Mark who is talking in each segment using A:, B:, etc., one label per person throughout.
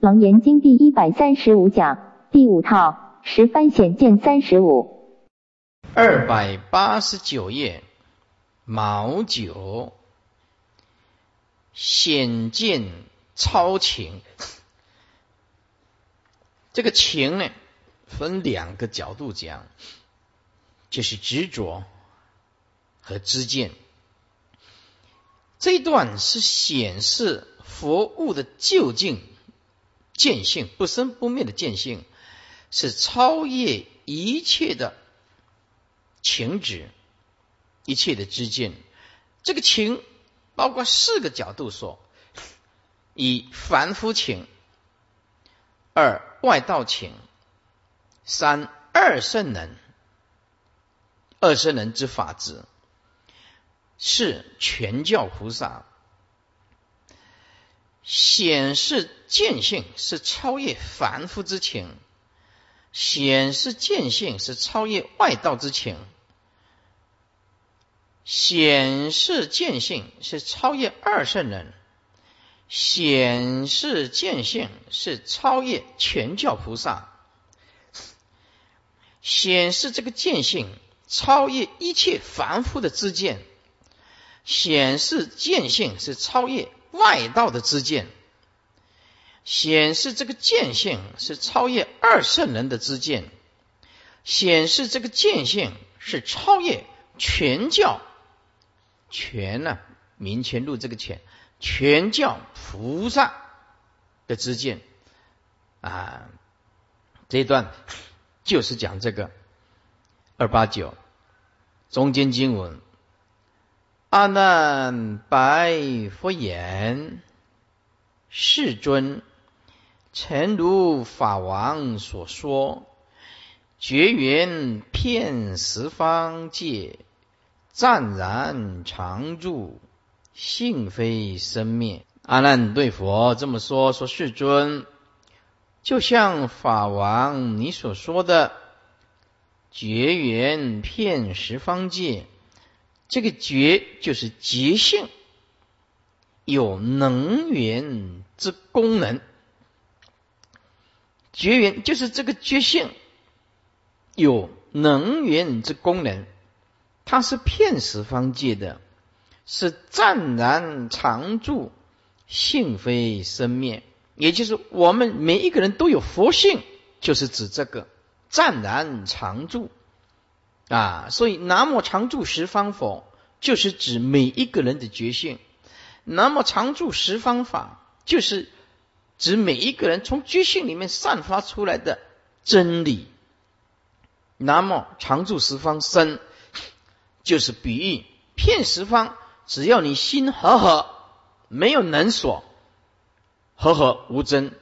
A: 楞严经第一百三十五讲第五套十番显见三十五。
B: 二百八十九页，毛九显见超情。这个情呢，分两个角度讲，就是执着和知见。这一段是显示佛物的究竟见性，不生不灭的见性，是超越一切的情执，一切的知见。这个情包括四个角度说：以凡夫情，二外道情，三二圣人，二圣人之法执。是全教菩萨显示见性，是超越凡夫之情；显示见性，是超越外道之情；显示见性，是超越二圣人；显示见性，是超越全教菩萨；显示这个见性，超越一切凡夫的知见。显示见性是超越外道的知见，显示这个见性是超越二圣人的知见，显示这个见性是超越全教。全呢明前录这个全。全教菩萨的知见。啊，这一段就是讲这个。二八九。中间经文。阿难白佛言：“世尊，诚如法王所说，绝缘遍十方界，湛然常住，性非生灭。”阿难对佛这么说：“说世尊，就像法王你所说的，绝缘遍十方界。”这个觉就是觉性，有能源之功能。觉缘就是这个觉性有能源之功能，它是片十方界的，是湛然常住，性非生灭。也就是我们每一个人都有佛性，就是指这个湛然常住。啊，所以南无常住十方佛，就是指每一个人的觉性；南无常住十方法，就是指每一个人从觉性里面散发出来的真理。南无常住十方身，就是比喻骗十方，只要你心和合，没有能所，和合无真，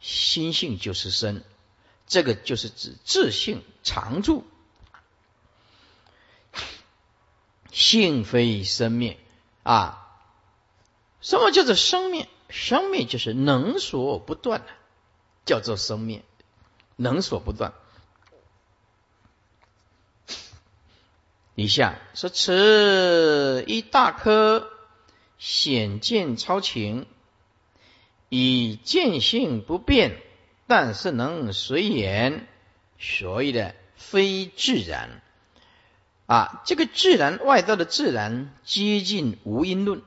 B: 心性就是身，这个就是指自性常住。性非生灭啊，什么叫做生灭？生灭就是能所不断的，叫做生灭，能所不断。以下说：此一大颗显见超情，以见性不变，但是能随缘，所以的非自然。啊，这个自然外道的自然接近无因论，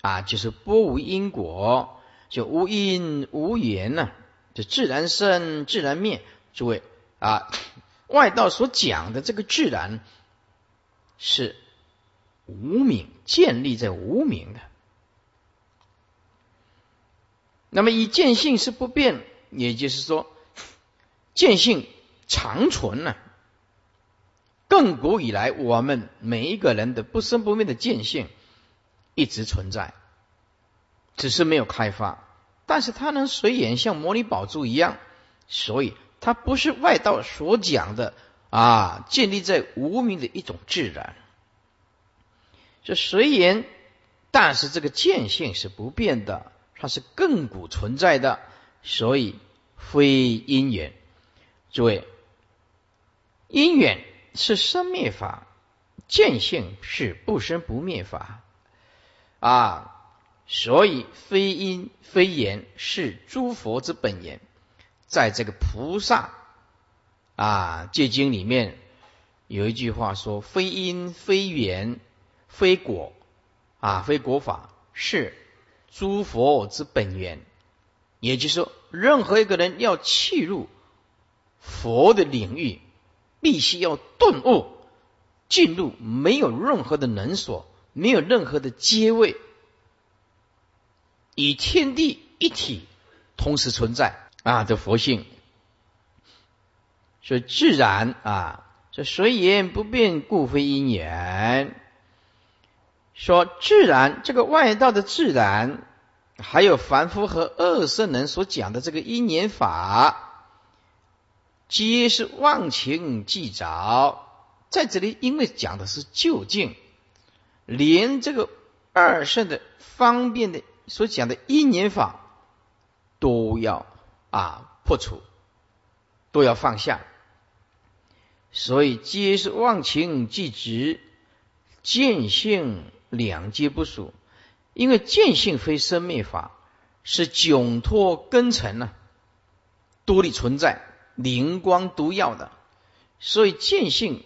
B: 啊，就是波无因果，就无因无缘呐，就自然生自然灭。诸位啊，外道所讲的这个自然是无名建立在无名的，那么以见性是不变，也就是说见性长存呢。亘古以来，我们每一个人的不生不灭的见性一直存在，只是没有开发。但是它能随缘，像摩尼宝珠一样，所以它不是外道所讲的啊，建立在无名的一种自然。这随缘，但是这个见性是不变的，它是亘古存在的，所以非因缘。诸位，因缘。是生灭法，见性是不生不灭法啊，所以非因非言是诸佛之本言。在这个菩萨啊戒经里面有一句话说：非因非缘非果啊非果法是诸佛之本源。也就是说，任何一个人要契入佛的领域，必须要顿悟进入，没有任何的能所，没有任何的阶位，与天地一体同时存在。啊，的佛性，所以自然啊，说随缘不变，故非因缘。说自然，这个外道的自然，还有凡夫和二圣人所讲的这个因缘法，皆是忘情既着。在这里，因为讲的是究竟，连这个二圣的方便的所讲的因缘法，都要。啊，破除都要放下，所以皆是忘情即执，见性两皆不属。因为见性非生灭法，是窘脱根尘呢，独立存在，灵光独耀的，所以见性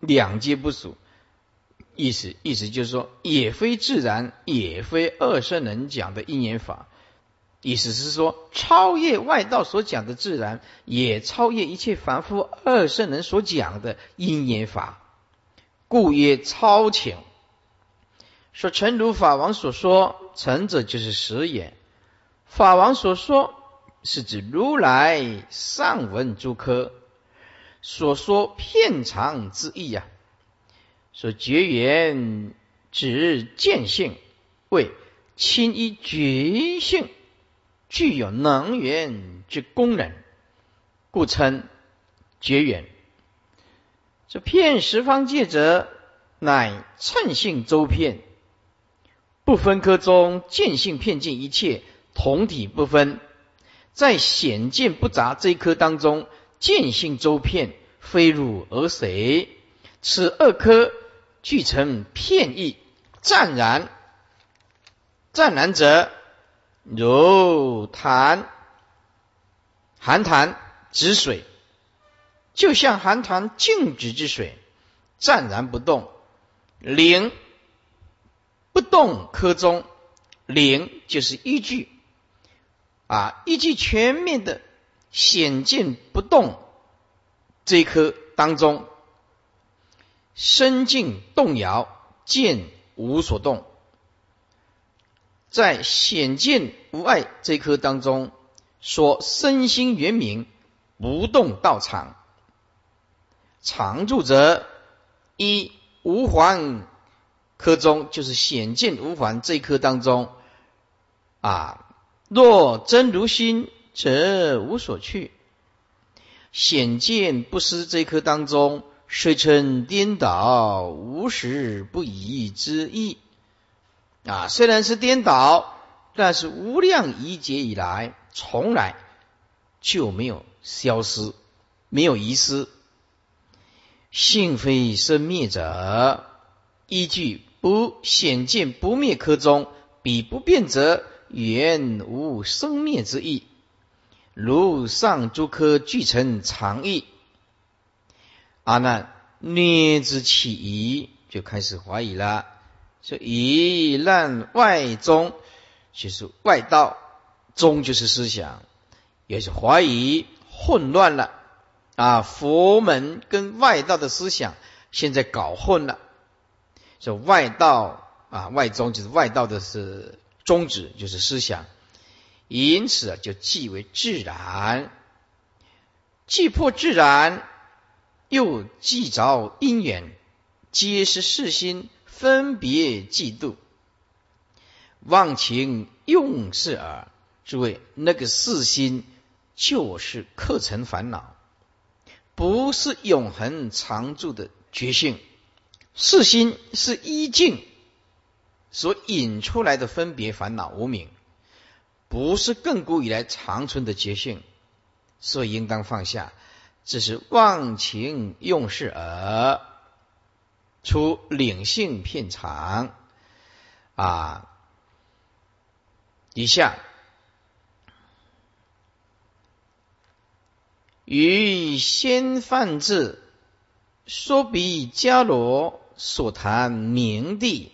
B: 两皆不属。意思意思就是说，也非自然，也非二圣人讲的因缘法。意思是说，超越外道所讲的自然，也超越一切凡夫二圣人所讲的因缘法，故曰超情。说诚如法王所说，诚者就是实也。法王所说，是指如来上文诸科所说片长之意呀。说绝缘指见性，为亲依觉性。具有能源之功能，故称绝缘。这片十方界者，乃称性周遍，不分科中见性片尽一切，同体不分，在显见不杂这一颗当中，见性周遍，非汝而谁？此二颗俱成片意，湛然，湛然者。如潭、寒潭止水，就像寒潭静止之水，湛然不动。灵不动科中，灵就是依据啊，依据全面的显见不动这一颗当中，身静动摇，见无所动。在显见无碍这一颗当中，说身心圆明，不动道场，常住者一无还科中，就是显见无还这一颗当中啊。若真如心，则无所去。显见不失这一颗当中，虽称颠倒，无时不移之意。啊，虽然是颠倒，但是无量一劫以来，从来就没有消失，没有遗失。性非生灭者，依据不显见不灭科中，彼不变者，原无生灭之意。如上诸科俱成常意。阿难，念之起疑，就开始怀疑了。说以让外宗，就是外道宗就是思想，也是怀疑混乱了啊！佛门跟外道的思想现在搞混了。说外道啊，外宗就是外道的是宗旨，就是思想，因此，就即为自然，既破自然，又既着因缘，皆是世心。分别嫉妒，忘情用事耳。诸位，那个四心就是课程烦恼，不是永恒常住的觉性。四心是一境所引出来的分别烦恼无名，不是亘古以来长存的觉性，所以应当放下。这是忘情用事而。出领性片场啊，以下。于先犯字，说比迦罗所谈明帝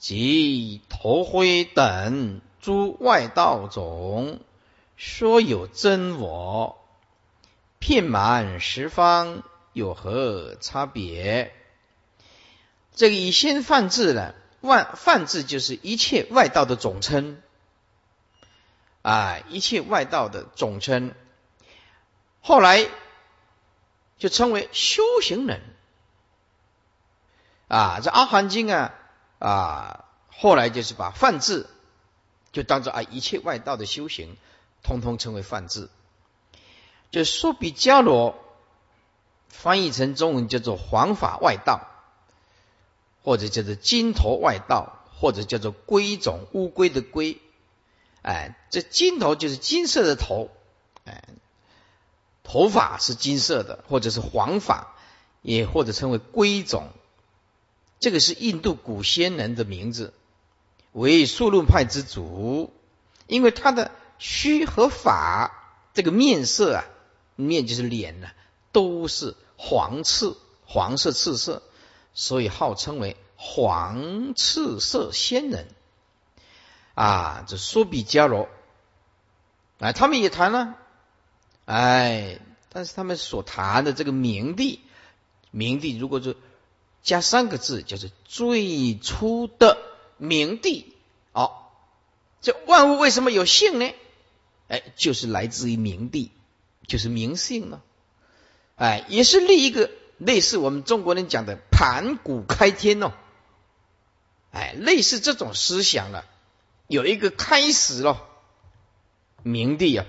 B: 及头灰等诸外道种，说有真我，遍满十方，有何差别？这个以先犯字呢？万犯字就是一切外道的总称，啊，一切外道的总称。后来就称为修行人啊，这《阿含经》啊啊，后来就是把泛字就当做啊一切外道的修行，通通称为泛字。就说比迦罗翻译成中文叫做黄法外道，或者叫做金头外道，或者叫做龟种乌龟的龟。哎，这金头就是金色的头，哎。头发是金色的，或者是黄发，也或者称为龟种。这个是印度古仙人的名字，为速论派之祖。因为他的须和发这个面色啊，面就是脸呢，都是黄赤黄色赤色，所以号称为黄赤色仙人。啊，这苏比迦罗，啊，他们也谈了。哎，但是他们所谈的这个明帝，明帝如果是加三个字，就是最初的明帝。哦，这万物为什么有性呢？哎，就是来自于明帝，就是明性呢。哎，也是另一个类似我们中国人讲的盘古开天哦。哎，类似这种思想了，有一个开始了，明帝啊。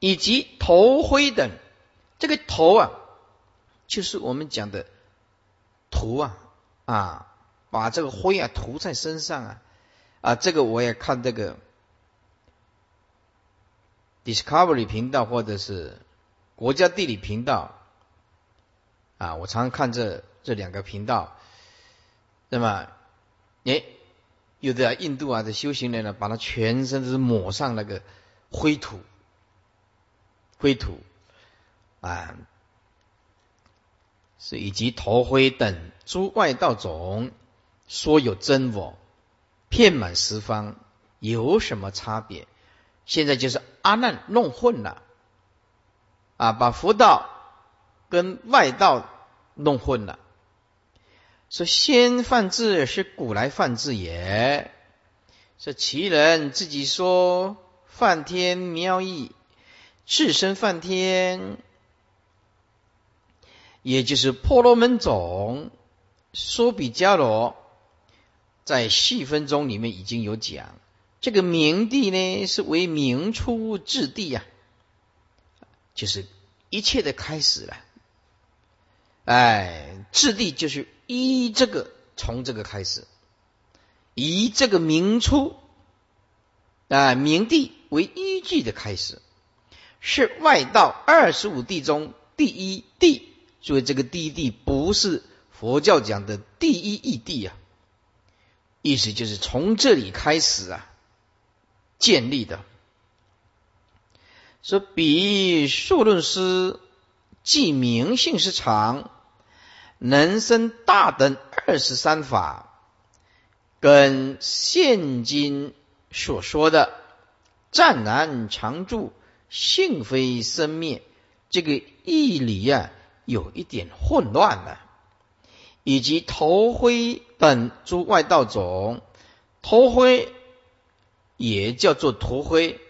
B: 以及头灰等，这个头啊，就是我们讲的涂啊啊，把这个灰啊涂在身上啊啊，这个我也看这个 Discovery 频道或者是国家地理频道啊，我常看这这两个频道，那么哎，有的印度啊的修行人呢，把他全身都是抹上那个灰土。灰土啊，是以及头灰等诸外道种，说有真我，遍满十方，有什么差别？现在就是阿难弄混了啊，把佛道跟外道弄混了。说先犯字是古来犯字也，说其人自己说梵天妙意。智身梵天，也就是婆罗门种，说比迦罗，在细分中里面已经有讲，这个明帝呢是为明初治地呀，就是一切的开始了。哎，质地就是依这个从这个开始，以这个明初啊明帝为依据的开始。是外道二十五地中第一地，所以这个第一地不是佛教讲的第一义地啊，意思就是从这里开始啊建立的。说比数论师既明性是常，能生大等二十三法，跟现今所说的湛然常住。性非生灭，这个义理啊，有一点混乱了。以及头灰等诸外道种，头灰也叫做头灰，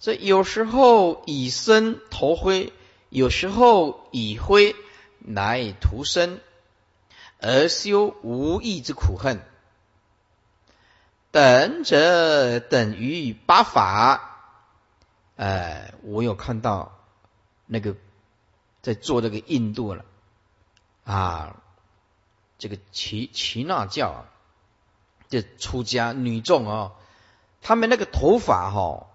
B: 这有时候以生头灰，有时候以灰来涂身，而修无义之苦恨。等者等于八法。哎，我有看到那个在做这个印度了。啊，这个耆耆那教这出家女众哦，他们那个头发哈，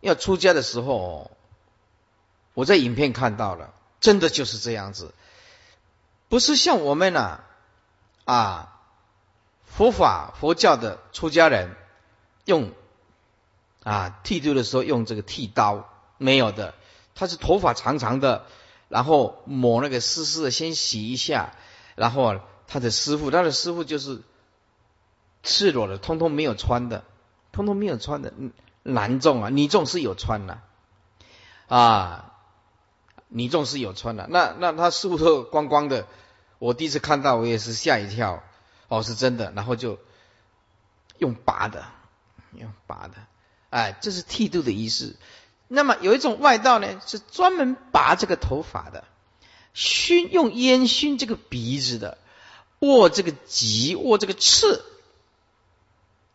B: 要出家的时候，我在影片看到了，真的就是这样子，不是像我们呐啊，佛法佛教的出家人用啊剃度的时候用这个剃刀，没有的，他是头发长长的，然后抹那个湿湿的，先洗一下，然后他的师傅，他的师傅就是赤裸的，通通没有穿的，通通没有穿的，男众啊，女众是有穿的啊，女众是有穿的，那那他师傅都光光的，我第一次看到我也是吓一跳，哦是真的，然后就用拔的。用拔的，哎，这是剃度的仪式。那么有一种外道呢，是专门拔这个头发的，熏用烟熏这个鼻子的，握这个棘，握这个刺，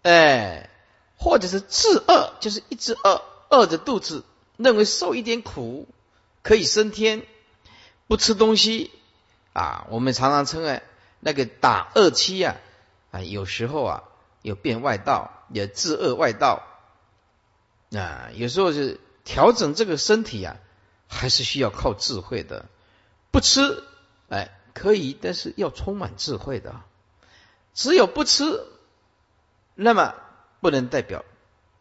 B: 哎，或者是自饿，就是一直饿，饿着肚子，认为受一点苦可以升天，不吃东西啊。我们常常称为那个打饿期啊，啊，有时候啊。有变外道，也自饿外道啊！有时候是调整这个身体啊，还是需要靠智慧的。不吃，哎，可以，但是要充满智慧的。只有不吃，那么不能代表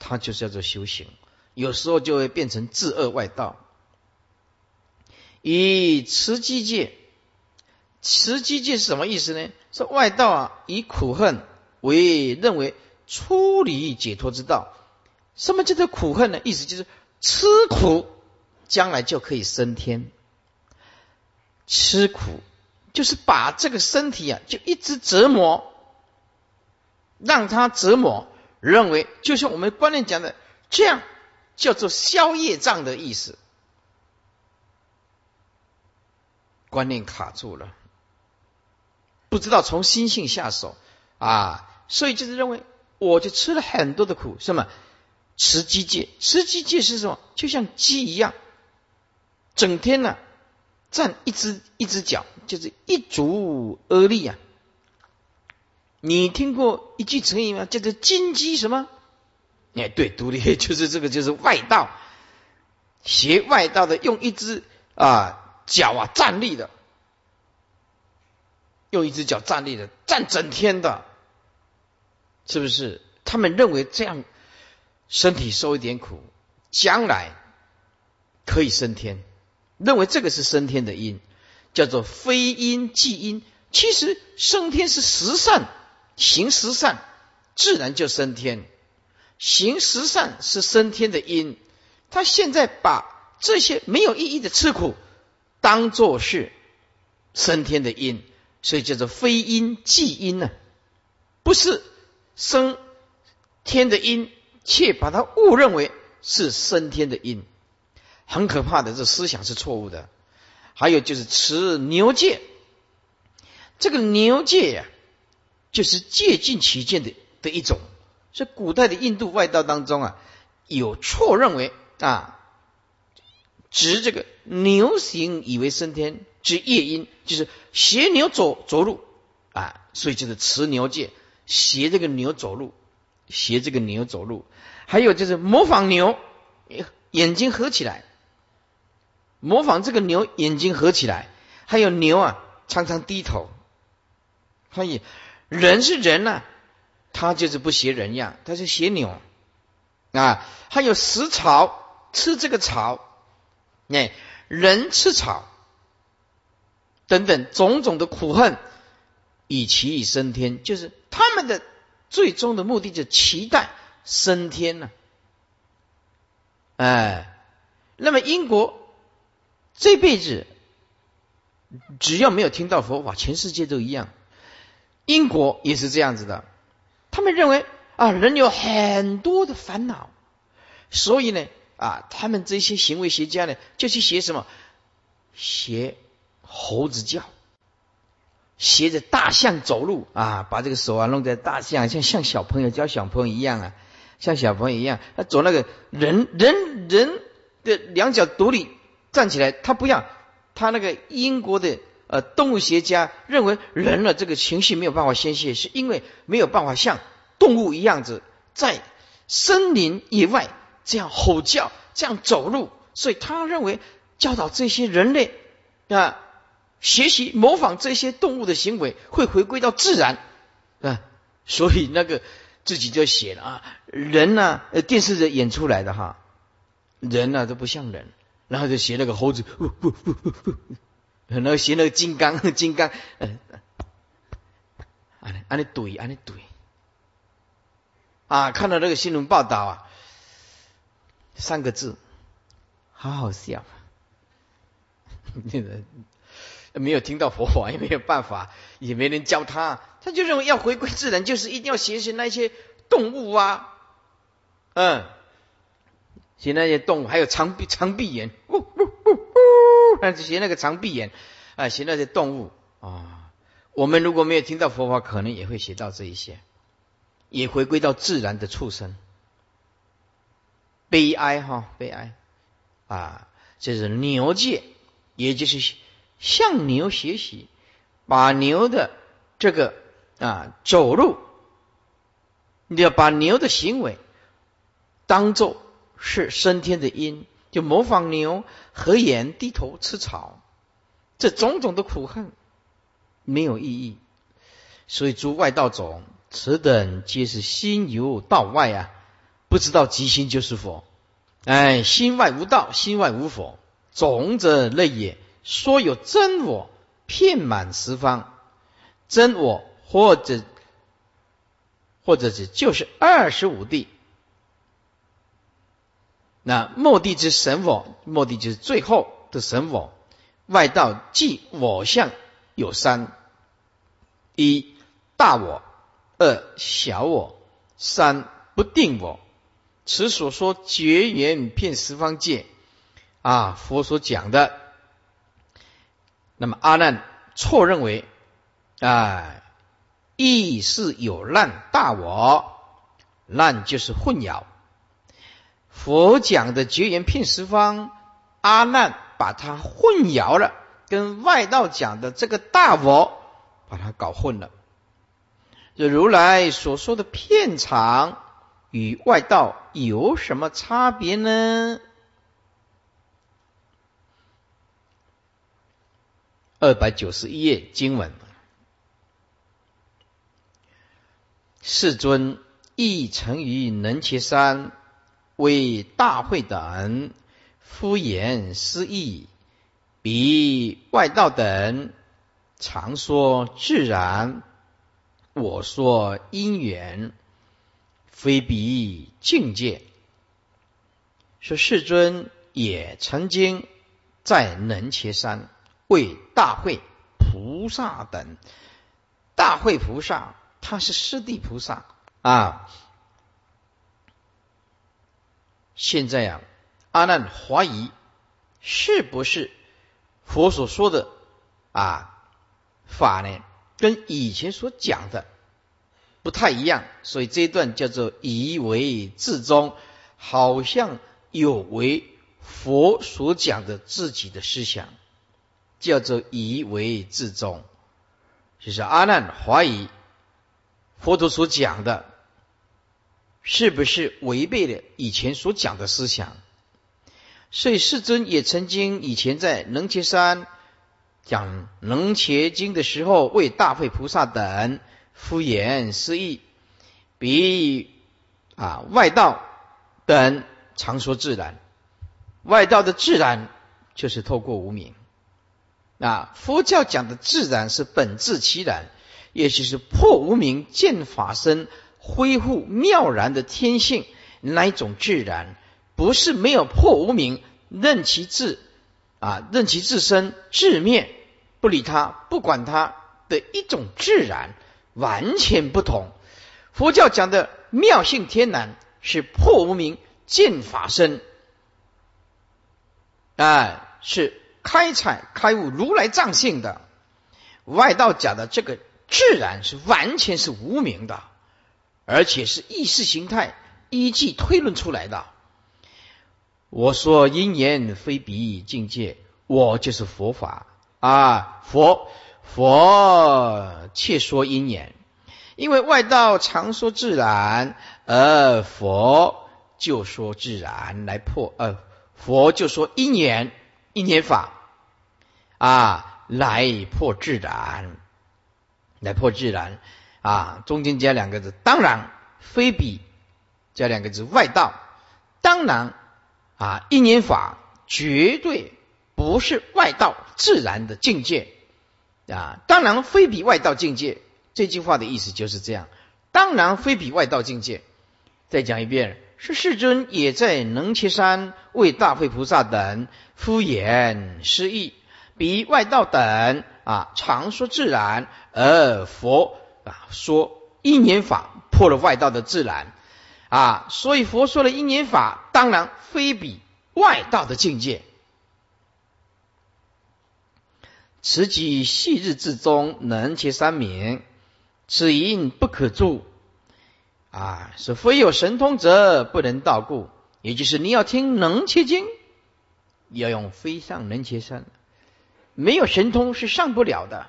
B: 他就是叫做修行。有时候就会变成自恶外道。以持机戒，持机戒是什么意思呢？说外道啊，以苦恨。为认为出离解脱之道，什么叫做苦恨呢？意思就是吃苦，将来就可以升天。吃苦就是把这个身体啊，就一直折磨，让他折磨，认为就像我们观念讲的，这样叫做消业障的意思。观念卡住了，不知道从心性下手啊。所以就是认为，我就吃了很多的苦，是么吃鸡戒？吃鸡戒是什么？就像鸡一样，整天呢站一只一只脚，就是一足而立啊。你听过一句成语吗？叫做金鸡什么？哎，对，独立就是这个，就是外道，学外道的，用一只啊脚啊站立的，用一只脚站立的，站整天的。是不是？他们认为这样身体受一点苦，将来可以升天，认为这个是升天的因，叫做非因即因。其实升天是十善，行十善自然就升天，行十善是升天的因。他现在把这些没有意义的吃苦当做是升天的因，所以叫做非因即因呢，不是。升天的因，却把它误认为是升天的因，很可怕的，这思想是错误的。还有就是持牛戒，这个牛戒呀，就是戒禁其见的的一种。在古代的印度外道当中啊，有错认为啊，执这个牛行以为升天之业因，就是学牛走走路啊，所以就是持牛戒。学这个牛走路，学这个牛走路，还有就是模仿牛，眼睛合起来，模仿这个牛眼睛合起来，还有牛啊常常低头，所以人是人呐，他就是不学人样，他是学牛。啊。还有食草，吃这个草，哎，人吃草，等等种种的苦恨，以其以升天，就是。他们的最终的目的就期待升天呢，哎，那么英国这辈子只要没有听到佛法，全世界都一样。英国也是这样子的，他们认为啊，人有很多的烦恼，所以呢，啊，他们这些行为学家呢，就去学什么，学猴子叫。学着大象走路。啊，把这个手啊弄在大象，像像小朋友教小朋友一样啊，像小朋友一样，他走那个人人人的两脚独立站起来，他不要，他那个英国的呃动物学家认为人的这个情绪没有办法宣泄，是因为没有办法像动物一样子在森林野外这样吼叫、这样走路，所以他认为教导这些人类啊。学习模仿这些动物的行为，会回归到自然。啊。所以那个自己就写了啊，人呢，呃，电视的演出来的哈，人呢都不像人，然后就学那个猴子，然后学那个金刚，金刚，嗯，安安尼怼，安尼怼，啊，看到那个新闻报道啊，三个字，好好笑，那 个没有听到佛法，也没有办法，也没人教他，他就认为要回归自然，就是一定要学习那些动物啊。嗯，学那些动物，还有长臂长臂猿，呜呜呜呜，学那个长臂猿，啊，学那些动物。啊。我们如果没有听到佛法，可能也会学到这一些，也回归到自然的畜生。悲哀哈，悲哀。啊，这是牛界，也就是向牛学习，把牛的这个啊走路，你要把牛的行为。当做是升天的因，就模仿牛合眼低头吃草，这种种的苦恨没有意义。所以诸外道种，此等皆是心由道外啊，不知道即心就是佛。哎，心外无道，心外无佛，种者类也。说有真我，遍满十方。真我或者或者是就是二十五地。那末地之神我，末地就是最后的神我。外道即我相有三：一大我，二小我，三不定我。此所说绝缘遍十方界啊，佛所讲的。那么阿难错认为啊，亦是有难大我，难就是混淆。佛讲的绝缘片十方，阿难把它混淆了，跟外道讲的这个大我把它搞混了。这如来所说的片场与外道有什么差别呢？二百九十一页经文，世尊亦曾于能其山。为大会等敷衍失义，比外道等常说自然，我说因缘，非彼境界。说世尊也曾经在能其山为大会菩萨等，大会菩萨他是师地菩萨啊。现在呀，阿难怀疑是不是佛所说的啊法呢？跟以前所讲的不太一样，所以这一段叫做以为自宗，好像有违佛所讲的自己的思想，叫做以为自宗。就是阿难怀疑佛陀所讲的。是不是违背了以前所讲的思想？所以世尊也曾经以前在能切山讲能切经的时候，为大会菩萨等敷衍失义，比啊外道等常说自然，外道的自然就是透过无名。那佛教讲的自然是本质其然，也就是破无名见法身。恢复妙然的天性，那一种自然，不是没有破无明，任其自啊，任其自身自灭，不理他，不管他的一种自然，完全不同。佛教讲的妙性天然，是破无明见法身，啊，是开采开悟如来藏性的。外道讲的这个自然，是完全是无名的。而且是意识形态依据推论出来的。我说因缘非彼境界，我就是佛法啊！佛佛切说因缘，因为外道常说自然，而佛就说自然来破，呃，佛就说因缘因缘法啊，来破自然，来破自然。啊，中间加两个字，当然非比加两个字外道。当然啊，因缘法绝对不是外道自然的境界啊，当然非比外道境界。这句话的意思就是这样，当然非比外道境界。再讲一遍，是世尊也在能切山为大慧菩萨等敷衍失意，比外道等啊常说自然，而佛啊说因缘法破了外道的自然啊，所以佛说了因缘法，当然非比外道的境界。此即昔日至中能切三明，此因不可住。啊，是非有神通者不能道故，也就是你要听能切经，要用非上能切山，没有神通是上不了的，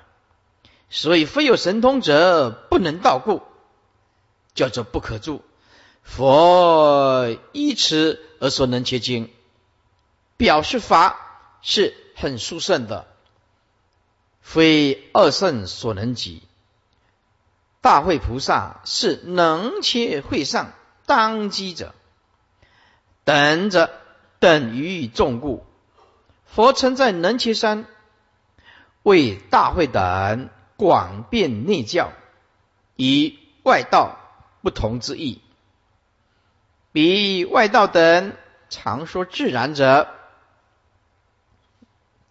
B: 所以非有神通者不能道故，叫做不可住。佛依此而说能切经，表示法是很殊胜的，非二圣所能及。大会菩萨是能切会上当机者，等着等于众故。佛曾在能切山为大会等广辩内教，以外道不同之意，比外道等常说自然者，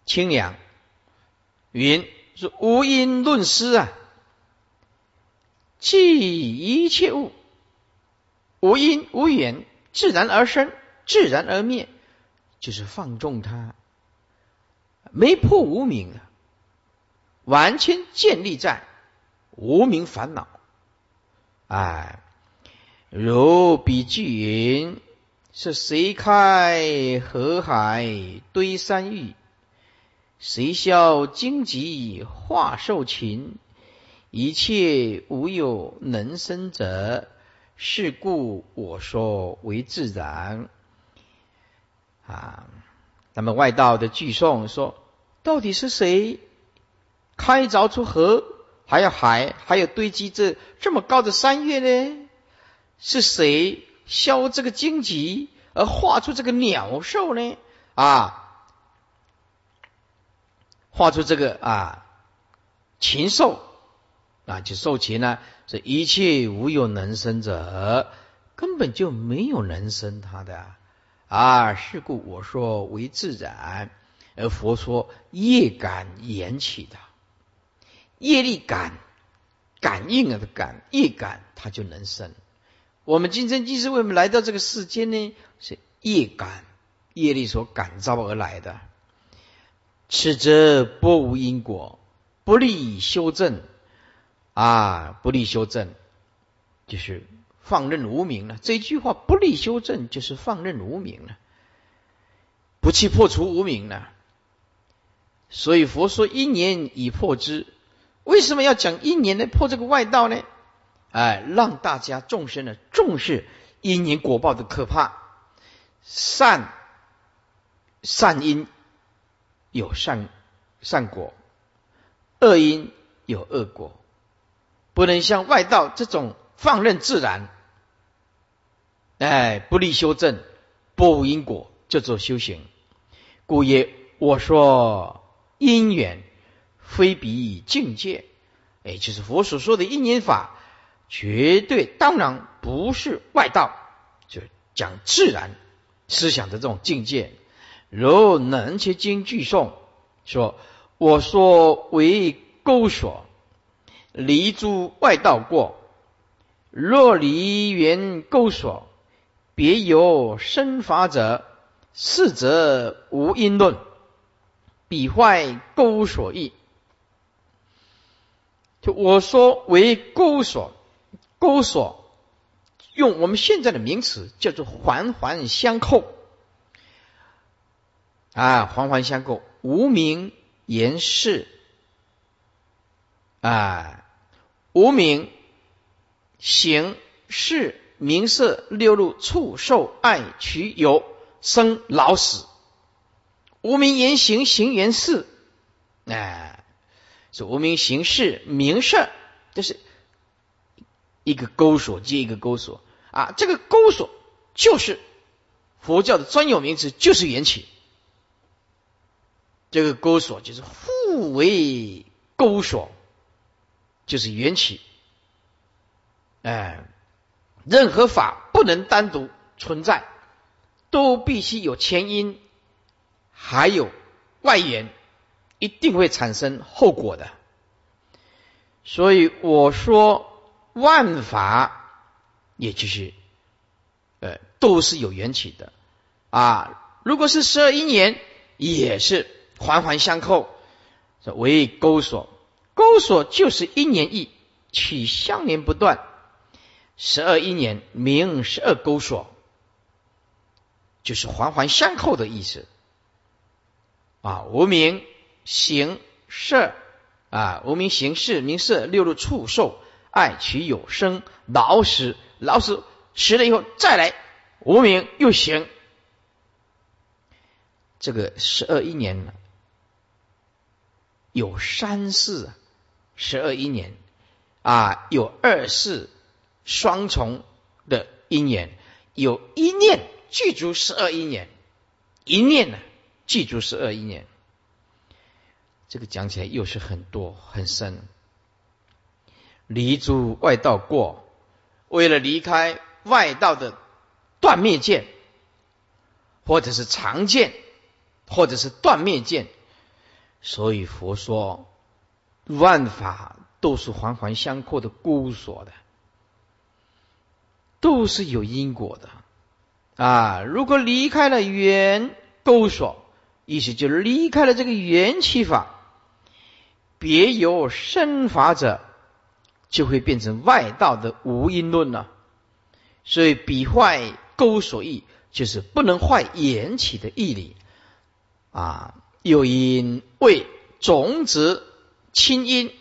B: 清凉。云是无因论师啊。即一切物无因无缘，自然而生，自然而灭，就是放纵他，没破无明啊，完全建立在无名烦恼。哎，如比巨云，是谁开河海堆山域？谁消荆棘化兽禽？一切无有能生者，是故我说为自然。啊，那么外道的句颂说，到底是谁开凿出河，还有海，还有堆积这这么高的山岳呢？是谁削这个荆棘而画出这个鸟兽呢？啊，画出这个啊禽兽。啊，就兽禽呢，这一切无有能生者，根本就没有能生他的啊。是故我说为自然，而佛说业感缘起的业力感感应啊的感业感，它就能生。我们今生今世为什么来到这个世间呢？是业感业力所感召而来的。此则不无因果，不利修正。啊，不利修正，就是放任无名了。这句话不利修正，就是放任无名了，不去破除无名了。所以佛说一年以破之，为什么要讲一年来破这个外道呢？哎，让大家众生呢重视因缘果报的可怕。善善因有善善果，恶因有恶果。不能像外道这种放任自然，哎，不利修正，不无因果，叫做修行。故曰：我说因缘非彼境界，哎，就是佛所说的因缘法，绝对当然不是外道，就讲自然思想的这种境界。如能切经句诵说：我说为钩索。离诸外道过，若离缘钩索，别有生法者，是则无因论，彼坏钩索意。就我说为钩索，钩索用我们现在的名词叫做环环相扣。啊，环环相扣，无名言事。啊。无名行识名色六路触受爱取有生老死，无名言行行言事，哎，是无名行识名色，这是一个钩索接一个钩索。啊，这个钩索就是佛教的专有名词，就是缘起。这个钩索就是互为钩索，就是缘起。哎，任何法不能单独存在，都必须有前因，还有外缘，一定会产生后果的。所以我说，万法也就是，呃，都是有缘起的啊。如果是十二因缘，也是环环相扣，为钩索。钩索就是因缘意，起相连不断。十二因缘名十二钩索，就是环环相扣的意思。啊，无名行色啊，无名行识名色六路触受爱取有生老死老死死了以后再来无名又行，这个十二因缘有三世十二因缘啊，有二世。双重的因缘，有一念具足十二因缘，一念呢具足十二因缘。这个讲起来又是很多很深。离诸外道过，为了离开外道的断灭见，或者是常见，或者是断灭见，所以佛说万法都是环环相扣的孤索的。都是有因果的啊！如果离开了缘钩索，意思就是离开了这个缘起法，别有生法者，就会变成外道的无因论了。所以，彼坏钩索义，就是不能坏缘起的义理啊。又因为种子亲因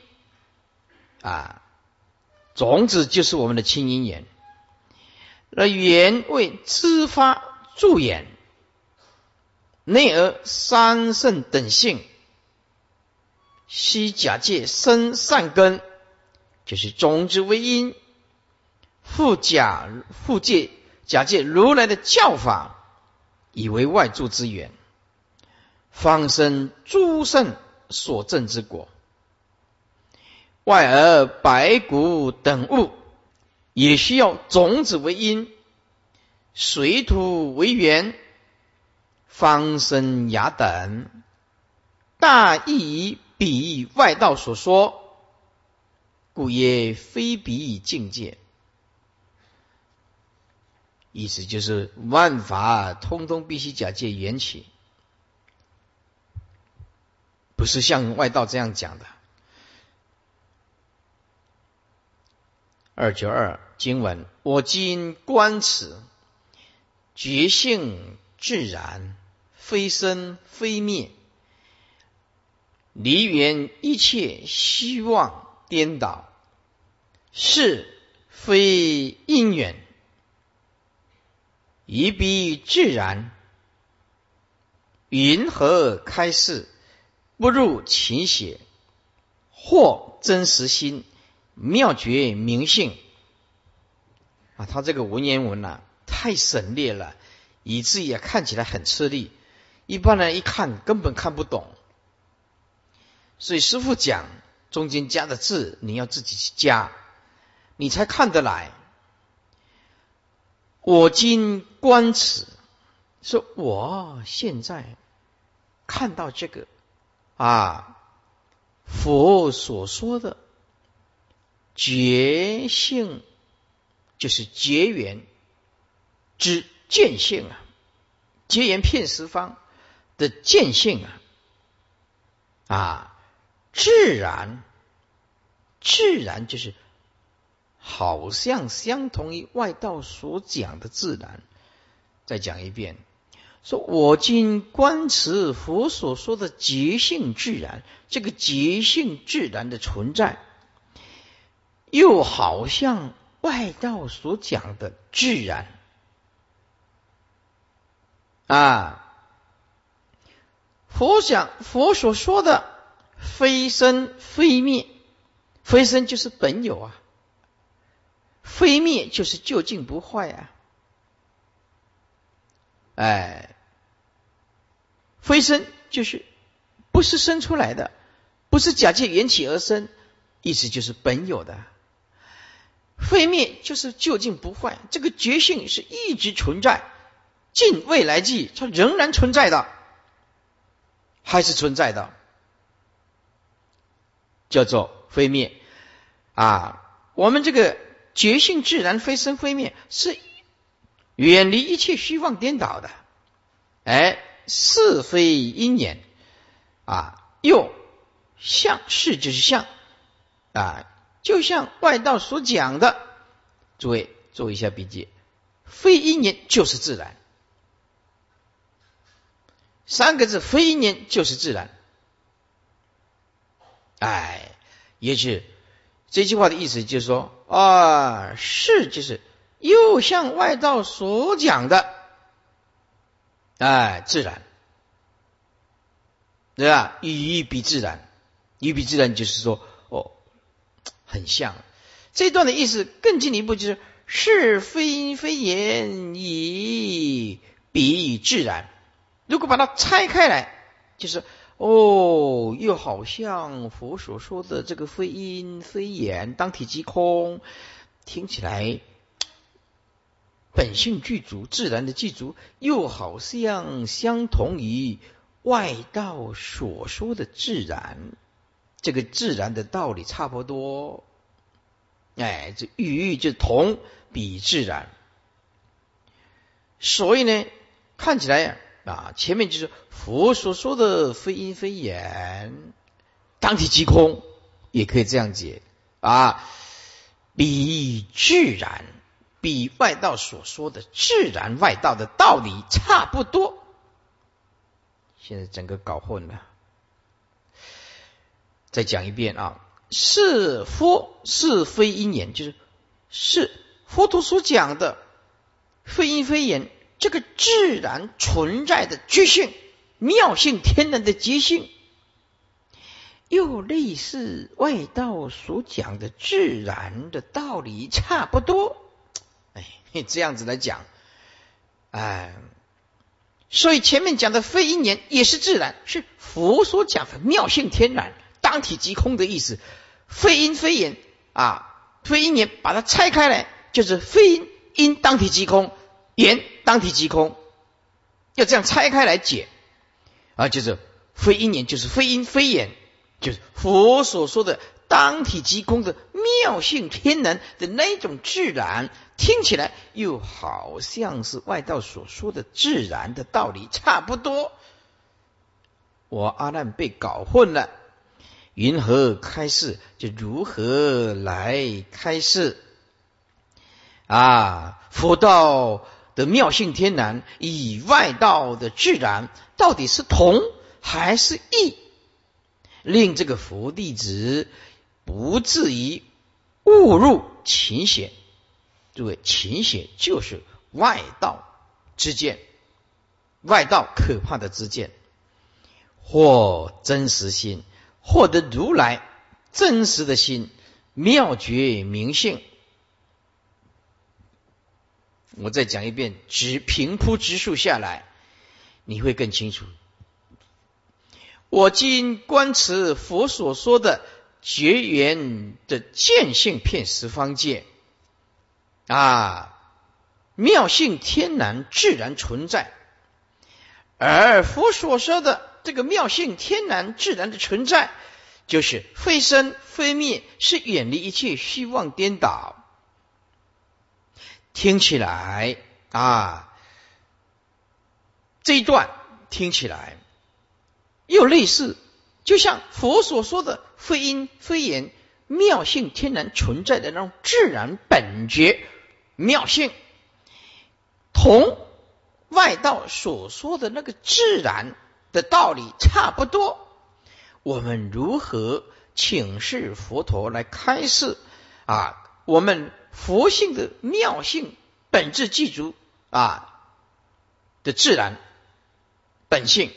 B: 啊，种子就是我们的亲因缘。那缘为知发助眼，内而三圣等性，悉假借生善根，就是种子为因，复假复借假借如来的教法，以为外助之源，方生诸圣所证之果。外而白骨等物。也需要种子为因，水土为源，方生芽等。大意比喻外道所说，故曰非彼境界。意思就是万法通通必须假借缘起，不是像外道这样讲的。二九二。经文：我今观此觉性自然，非生非灭，离缘一切希望颠倒，是非因缘，一彼自然。云何开示？不入情血，或真实心，妙觉明性。啊，他这个文言文呐，太省略了，以至于看起来很吃力，一般人一看根本看不懂。所以师傅讲，中间加的字你要自己去加，你才看得来。我今观此，说我现在看到这个啊，佛所说的觉性。就是结缘之见性啊，结缘片十方的见性啊，啊，自然，自然就是好像相同于外道所讲的自然。再讲一遍，说我今观持佛所说的觉性自然，这个觉性自然的存在，又好像。外道所讲的自然啊，佛讲佛所说的非生非灭，非生就是本有啊，非灭就是究竟不坏啊！哎，非生就是不是生出来的，不是假借缘起而生，意思就是本有的。非灭就是究竟不坏，这个觉性是一直存在，近未来际它仍然存在的，还是存在的，叫做非灭啊！我们这个觉性自然非生非灭，是远离一切虚妄颠倒的，哎，是非因缘啊，又相是就是相啊。就像外道所讲的，诸位做一下笔记，非因缘就是自然，三个字，非因缘就是自然。哎，也是这句话的意思，就是说啊，是就是又像外道所讲的，哎，自然，对吧？与比自然，与比自然，就是说哦。很像，这段的意思更进一步就是是非非言以比自然。如果把它拆开来，就是哦，又好像佛所说的这个非因非言当体即空，听起来本性具足，自然的具足，又好像相同于外道所说的自然。这个自然的道理差不多，哎，这欲欲就同比自然，所以呢，看起来啊，啊前面就是佛所说的非因非言，当体即空，也可以这样解啊，比自然，比外道所说的自然外道的道理差不多，现在整个搞混了。再讲一遍啊，是佛是非因缘，就是是佛陀所讲的非因非缘，这个自然存在的觉性、妙性、天然的觉性，又类似外道所讲的自然的道理差不多。哎，这样子来讲，哎，所以前面讲的非因缘也是自然，是佛所讲的妙性天然。当体即空的意思，非因非言啊，非因言把它拆开来，就是非因因当体即空，言当体即空，要这样拆开来解啊，就是非因言就是非因非言，就是佛所说的当体即空的妙性天然的那种自然，听起来又好像是外道所说的自然的道理差不多，我阿难被搞混了。云何开示？就如何来开示？啊，佛道的妙性天然，与外道的自然，到底是同还是异？令这个佛弟子不至于误入情险。诸位，情险就是外道之见，外道可怕的之见，或真实心。获得如来真实的心妙觉明性，我再讲一遍，直平铺直述下来，你会更清楚。我今观持佛所说的绝缘的见性片十方界啊，妙性天然自然存在，而佛所说的。这个妙性天然自然的存在，就是非生非灭，是远离一切虚妄颠倒。听起来啊，这一段听起来又类似，就像佛所说的非因非言妙性天然存在的那种自然本觉妙性，同外道所说的那个自然。的道理差不多，我们如何请示佛陀来开示啊？我们佛性的妙性本质具足啊的自然本性，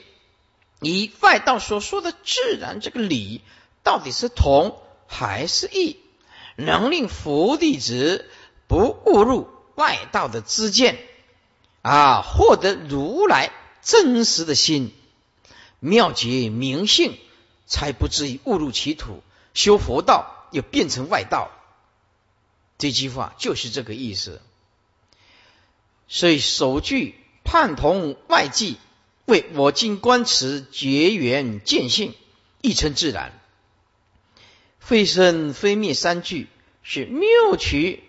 B: 以外道所说的自然这个理，到底是同还是异？能令佛弟子不误入外道的知见啊，获得如来真实的心，妙觉明性，才不至于误入歧途，修佛道又变成外道。这句话就是这个意思。所以首句判同外际，为我今观此绝缘见性，亦称自然。非生非灭三句是谬取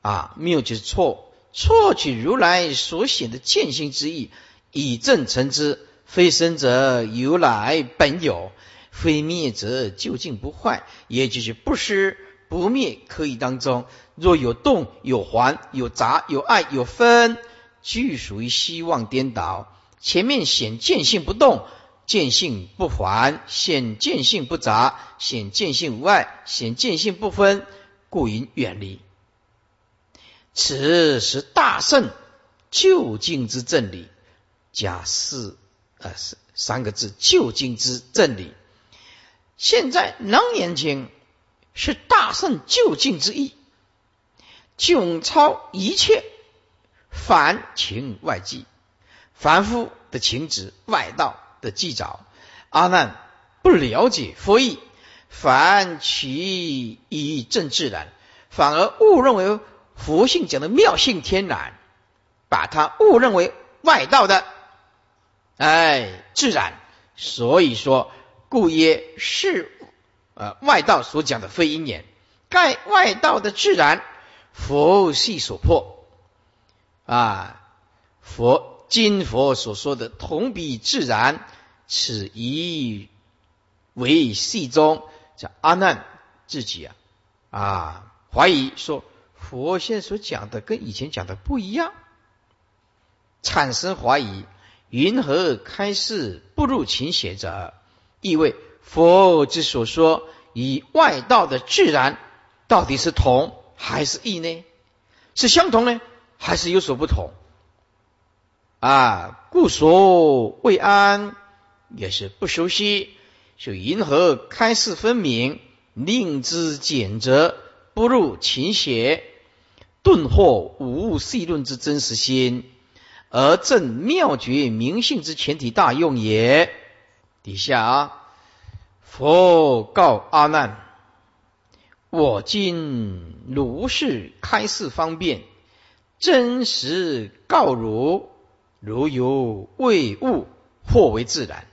B: 啊，谬就是错，错取如来所显的见性之意，以正成之。非生者由来本有，非灭者究竟不坏，也就是不失不灭可以当中。若有动有还有杂有爱有分，俱属于希望颠倒。前面显见性不动。见性不还，显见性不杂，显见性无碍，显见性不分，故应远离。此是大圣究竟之正理。假四呃是三个字，究竟之正理。现在能言经是大圣究竟之意，迥超一切凡情外际，凡夫的情执外道。的记载，阿难不了解佛意，反其以正自然，反而误认为佛性讲的妙性天然，把它误认为外道的，哎，自然。所以说，故曰是呃外道所讲的非因缘，盖外道的自然，佛系所破啊，佛。今佛所说的同比自然，此一为系中，叫阿难自己啊啊怀疑说佛现所讲的跟以前讲的不一样，产生怀疑。云何开示不入情邪者？意味佛之所说以外道的自然，到底是同还是异呢？是相同呢，还是有所不同？啊，故所未安，也是不熟悉，就银河开示分明，令之简则，不入情邪，顿获无物细论之真实心，而正妙觉明性之全体大用也。底下啊，佛告阿难：我今如是开示方便，真实告汝。如有未悟，或为自然。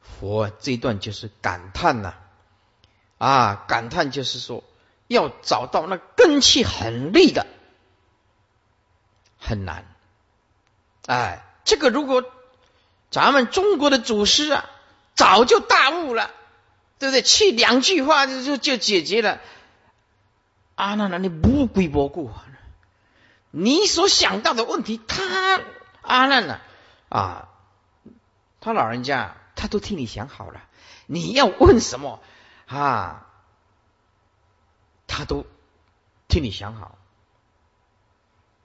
B: 佛这一段就是感叹呐，啊，感叹就是说，要找到那根气很利的，很难。哎，这个如果咱们中国的祖师啊，早就大悟了，对不对？去两句话就就就解决了。啊，那那你不归不故，你所想到的问题，他。阿难呢？啊，他老人家他都替你想好了，你要问什么啊？他都替你想好。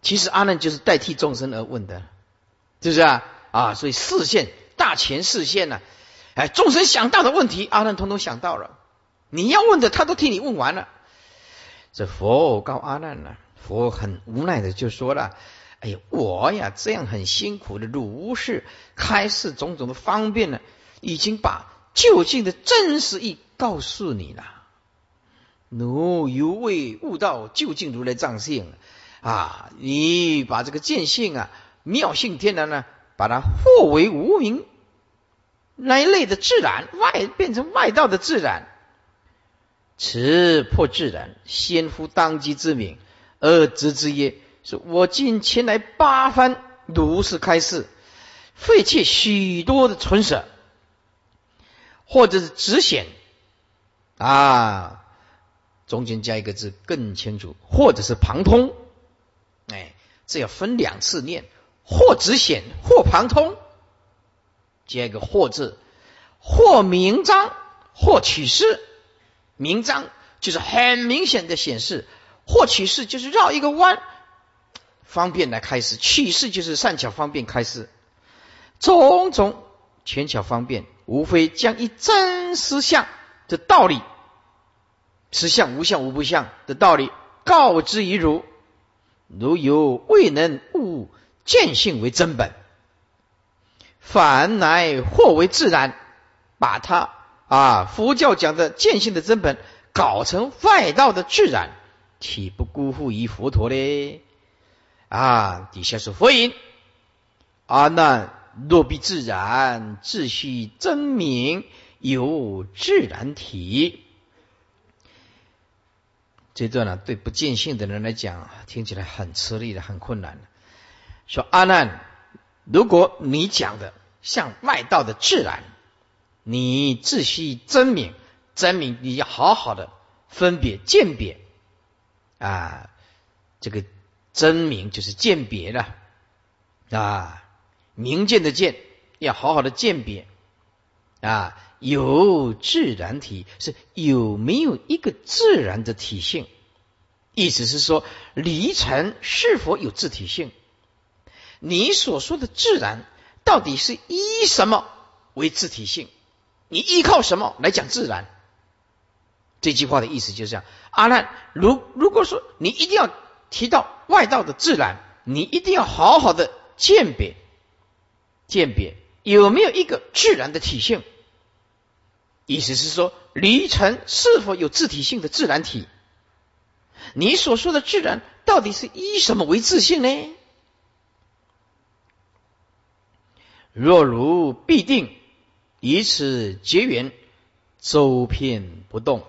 B: 其实阿难就是代替众生而问的，是不是啊？啊，所以视线大前视线呢，哎，众生想到的问题，阿难通通想到了。你要问的，他都替你问完了。这佛告阿难呢，佛很无奈的就说了。哎呀，我呀，这样很辛苦的如是开示种种的方便呢，已经把究竟的真实意告诉你了。奴犹未悟到究竟如来藏性啊！你把这个见性啊、妙性天然呢，把它化为无名那一类的自然外，变成外道的自然，此破自然，先夫当机之名而知之曰。说我今前来八番如是开示，废弃许多的存舍，或者是直显啊，中间加一个字更清楚，或者是旁通，哎，这要分两次念，或直显，或旁通，加一个或字，或明章，或取示。明章就是很明显的显示，或取示就是绕一个弯。方便来开示，去世就是善巧方便开示，种种权巧方便，无非将一真实相的道理，实相无相无不相的道理告知于汝，如有未能悟见性为真本，反乃或为自然，把它啊佛教讲的见性的真本搞成外道的自然，岂不辜负于佛陀嘞？啊，底下是佛音，阿难若必自然，自须真名有自然体。这段呢，对不见性的人来讲，听起来很吃力的，很困难。说阿难，如果你讲的像外道的自然，你自须真名，真名你要好好的分别鉴别啊，这个。真名就是鉴别的啊，明鉴的鉴要好好的鉴别啊，有自然体是有没有一个自然的体性？意思是说，离尘是否有自体性？你所说的自然，到底是依什么为自体性？你依靠什么来讲自然？这句话的意思就是这样。阿难，如如果说你一定要。提到外道的自然，你一定要好好的鉴别，鉴别有没有一个自然的体性。意思是说，离尘是否有自体性的自然体？你所说的自然，到底是依什么为自性呢？若如必定以此结缘，周遍不动，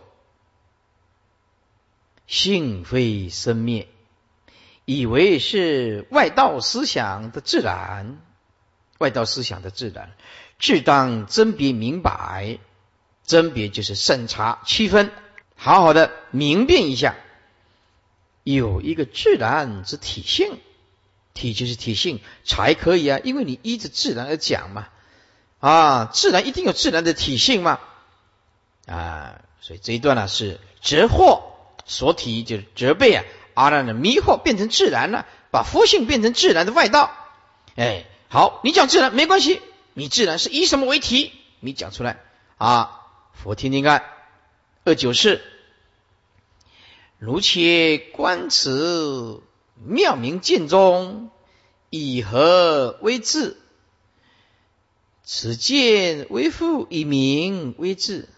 B: 性非生灭。以为是外道思想的自然，外道思想的自然，自当甄别明白。甄别就是审查区分，好好的明辨一下，有一个自然之体性，体就是体性才可以啊，因为你依着自然而讲嘛，啊，自然一定有自然的体性嘛，啊，所以这一段呢是折惑所体，就是责备啊。阿难的迷惑变成自然了，把佛性变成自然的外道。哎，好，你讲自然没关系，你自然是以什么为题？你讲出来啊，佛听听看。二九四，如切观此妙明见中，以何为智？此见为父，以明为智，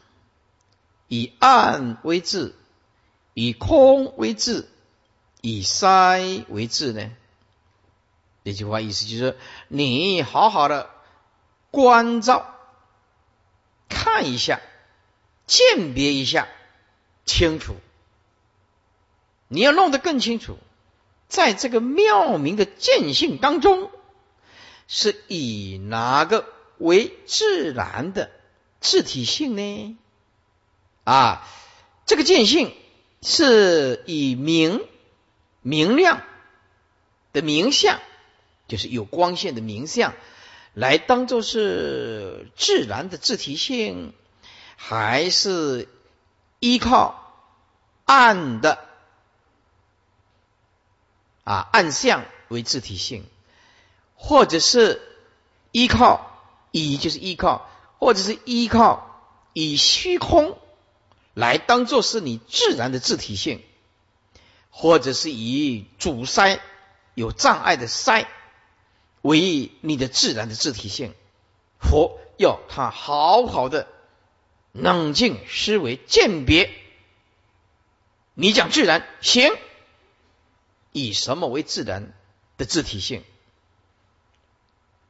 B: 以暗为智，以空为智。以塞为智呢？这句话意思就是：你好好的关照，看一下，鉴别一下，清楚。你要弄得更清楚，在这个妙明的见性当中，是以哪个为自然的自体性呢？啊，这个见性是以明。明亮的明相，就是有光线的明相，来当做是自然的自体性，还是依靠暗的啊暗相为自体性，或者是依靠以就是依靠，或者是依靠以虚空来当做是你自然的自体性。或者是以阻塞有障碍的塞为你的自然的自体性，佛要他好好的冷静思维鉴别。你讲自然行，以什么为自然的自体性？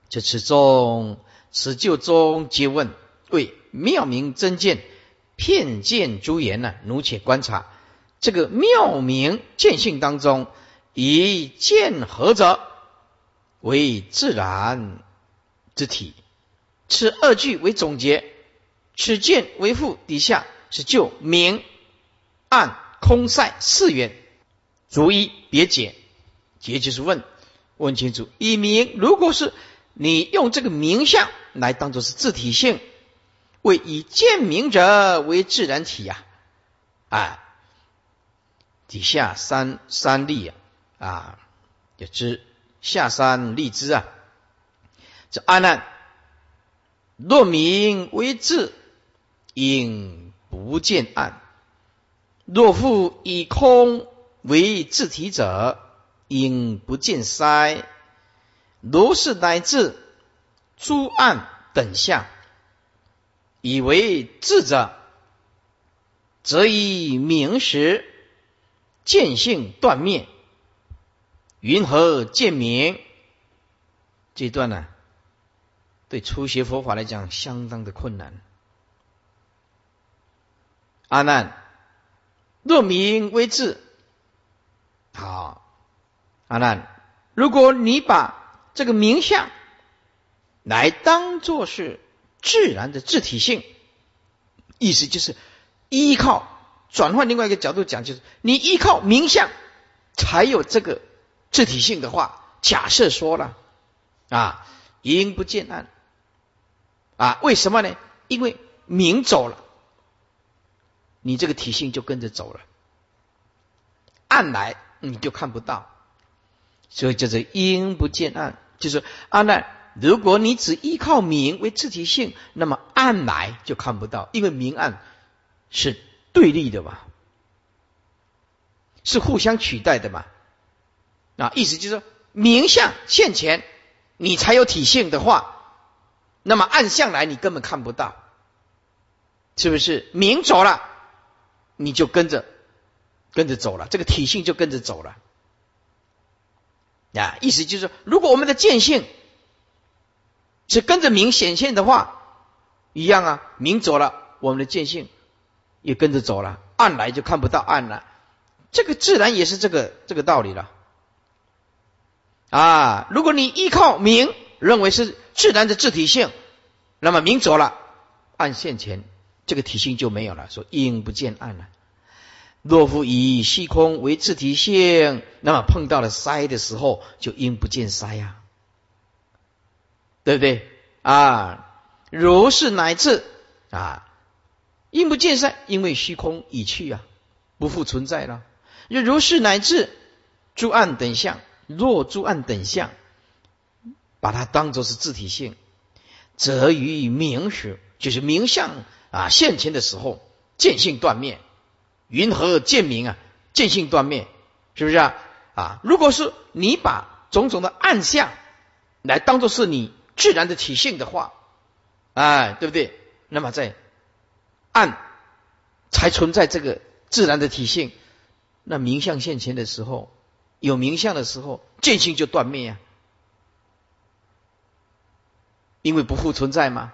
B: 这此中此就中皆问为妙明真见片见诸言呢？奴且观察。这个妙明见性当中，以见何者为自然之体，此二句为总结，此见为父底下是就明暗空塞四元，逐一别解，解就是问，问清楚。以明，如果是你用这个名相来当做是自体性，为以见明者为自然体呀，啊。底下三三例啊，啊，也知下三立之啊。这阿难，若名为智，应不见暗；若复以空为自体者，应不见塞。如是乃至诸暗等相，以为智者，则以明时见性断灭，云何见明？这段呢，对初学佛法来讲相当的困难。阿难，若明为智，好，阿难，如果你把这个名相来当做是自然的自体性，意思就是依靠转换另外一个角度讲，就是你依靠名相才有这个自体性的话，假设说了啊，因不见暗啊，为什么呢？因为名走了，你这个体性就跟着走了，暗来你就看不到。所以叫做因不见暗，就是阿难，如果你只依靠明为自体性，那么暗来就看不到，因为明暗是对立的嘛，是互相取代的嘛。啊，意思就是说，明相现前，你才有体性的话，那么暗相来你根本看不到，是不是？明走了，你就跟着跟着走了，这个体性就跟着走了。啊，意思就是，如果我们的见性是跟着明显现的话，一样啊，明走了，我们的见性也跟着走了，暗来就看不到暗了，这个自然也是这个这个道理了。啊，如果你依靠明，认为是自然的自体性，那么明走了，暗现前，这个体性就没有了，说阴不见暗了。若夫以虚空为自体性，那么碰到了塞的时候，就应不见塞呀，对不对啊？如是乃至啊，应不见塞，因为虚空已去啊，不复存在了。又如是乃至诸暗等相，若诸暗等相，把它当作是自体性，则于明时，就是明相啊现前的时候，见性断灭。云何见明啊？见性断灭，是不是啊？啊，如果是你把种种的暗相来当做是你自然的体性的话，哎，对不对？那么在暗才存在这个自然的体性，那明相现前的时候，有明相的时候，见性就断灭啊，因为不复存在嘛。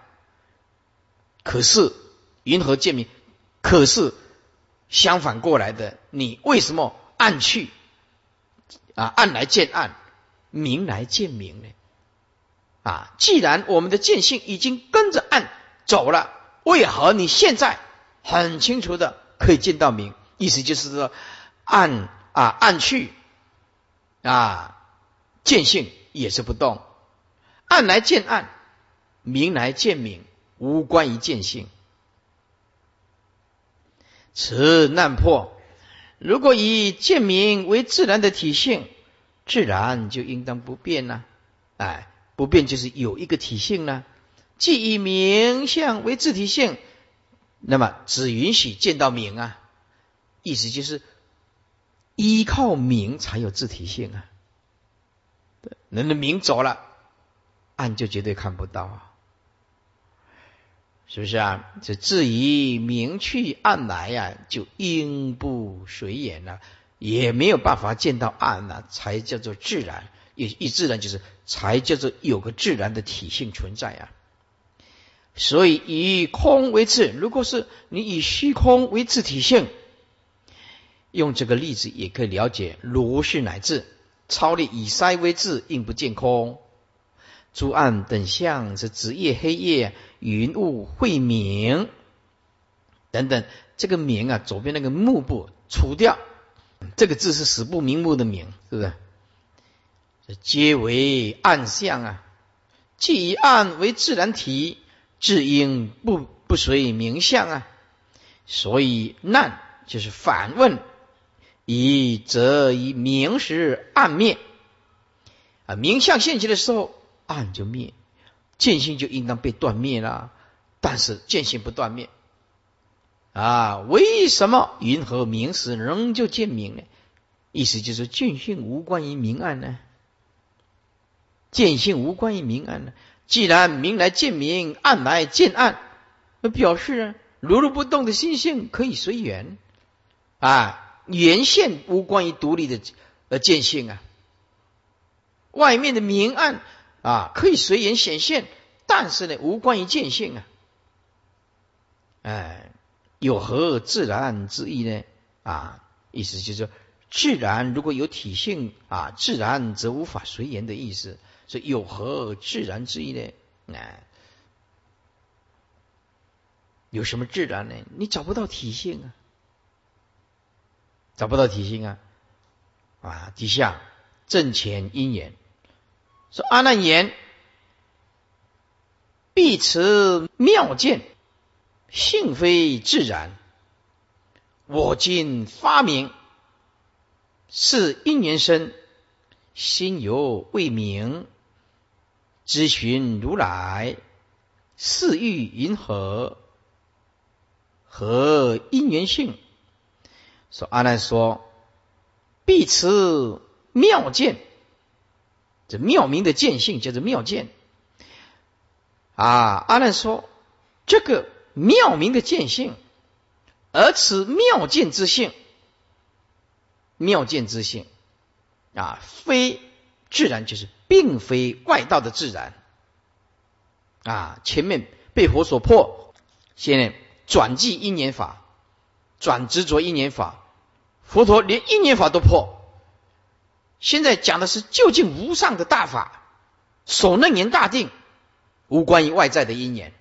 B: 可是云何见明？可是。相反过来的，你为什么暗去啊？暗来见暗，明来见明呢？啊，既然我们的见性已经跟着暗走了，为何你现在很清楚的可以见到明？意思就是说，暗啊暗去啊，见性也是不动，暗来见暗，明来见明，无关于见性。此难破。如果以见明为自然的体性，自然就应当不变呢？哎，不变就是有一个体性呢。既以明相为自体性，那么只允许见到明啊。意思就是依靠明才有自体性啊。人的明走了，暗就绝对看不到啊。是不是啊？这至于明去暗来呀，就应不随缘了，也没有办法见到暗了，才叫做自然。也一自然就是才叫做有个自然的体性存在啊。所以以空为次，如果是你以虚空为自体性，用这个例子也可以了解如是乃至超力以塞为质，应不见空。诸暗等相是子夜黑夜云雾晦明等等，这个明啊，左边那个目部除掉，这个字是死不瞑目的明，是不是？皆为暗相啊。既以暗为自然体，自应不不随明相啊。所以难就是反问：以则以明时暗灭啊，明相现起的时候。暗就灭，见性就应当被断灭了。但是见性不断灭啊？为什么云何明时仍旧见明呢？意思就是见性无关于明暗呢，见性无关于明暗呢。既然明来见明，暗来见暗，那表示呢，如如不动的心性可以随缘啊，缘现无关于独立的呃见性啊，外面的明暗啊可以随缘显现，但是呢，无关于见性啊，哎，有何自然之意呢？啊，意思就是。自然如果有体性啊，自然则无法随缘的意思。所以有何自然之意呢？哎，有什么自然呢？你找不到体性啊，找不到体性啊。啊，底下正前因缘说阿难言，必持妙见，性非自然。我今发明。是因缘生，心犹未明，咨询如来，是欲云何？何因缘性？说阿难说，必持妙见，这妙明的见性叫做妙见。啊，阿难说，这个妙明的见性，而此妙见之性。妙见之性啊，非自然，就是并非外道的自然啊。前面被佛所破，现在转记因缘法，转执着因缘法，佛陀连因缘法都破。现在讲的是究竟无上的大法，守楞严大定，无关于外在的因缘。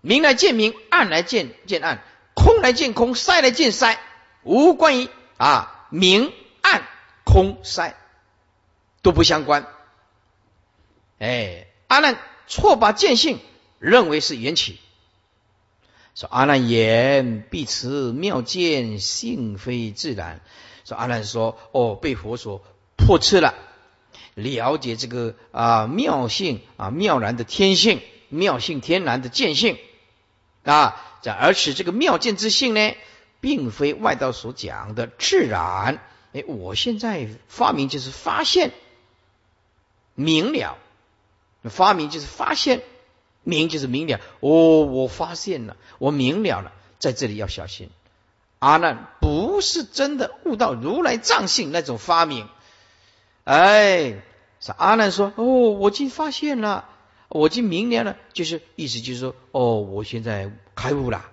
B: 明来见明，暗来见见暗，空来见空，塞来见塞，无关于。啊，明暗空塞都不相关。哎，阿难错把见性认为是缘起，说阿难言必持妙见，性非自然。说阿难说哦，被佛所破斥了，了解这个啊妙性啊妙然的天性，妙性天然的见性啊，这而且这个妙见之性呢？并非外道所讲的自然。哎，我现在发明就是发现明了，发明就是发现明就是明了。哦，我发现了，我明了了，在这里要小心。阿难不不是真的悟到如来藏性那种发明。哎，是阿难说：“哦，我今发现了，我今明了了。”就是意思就是说：“哦，我现在开悟了。”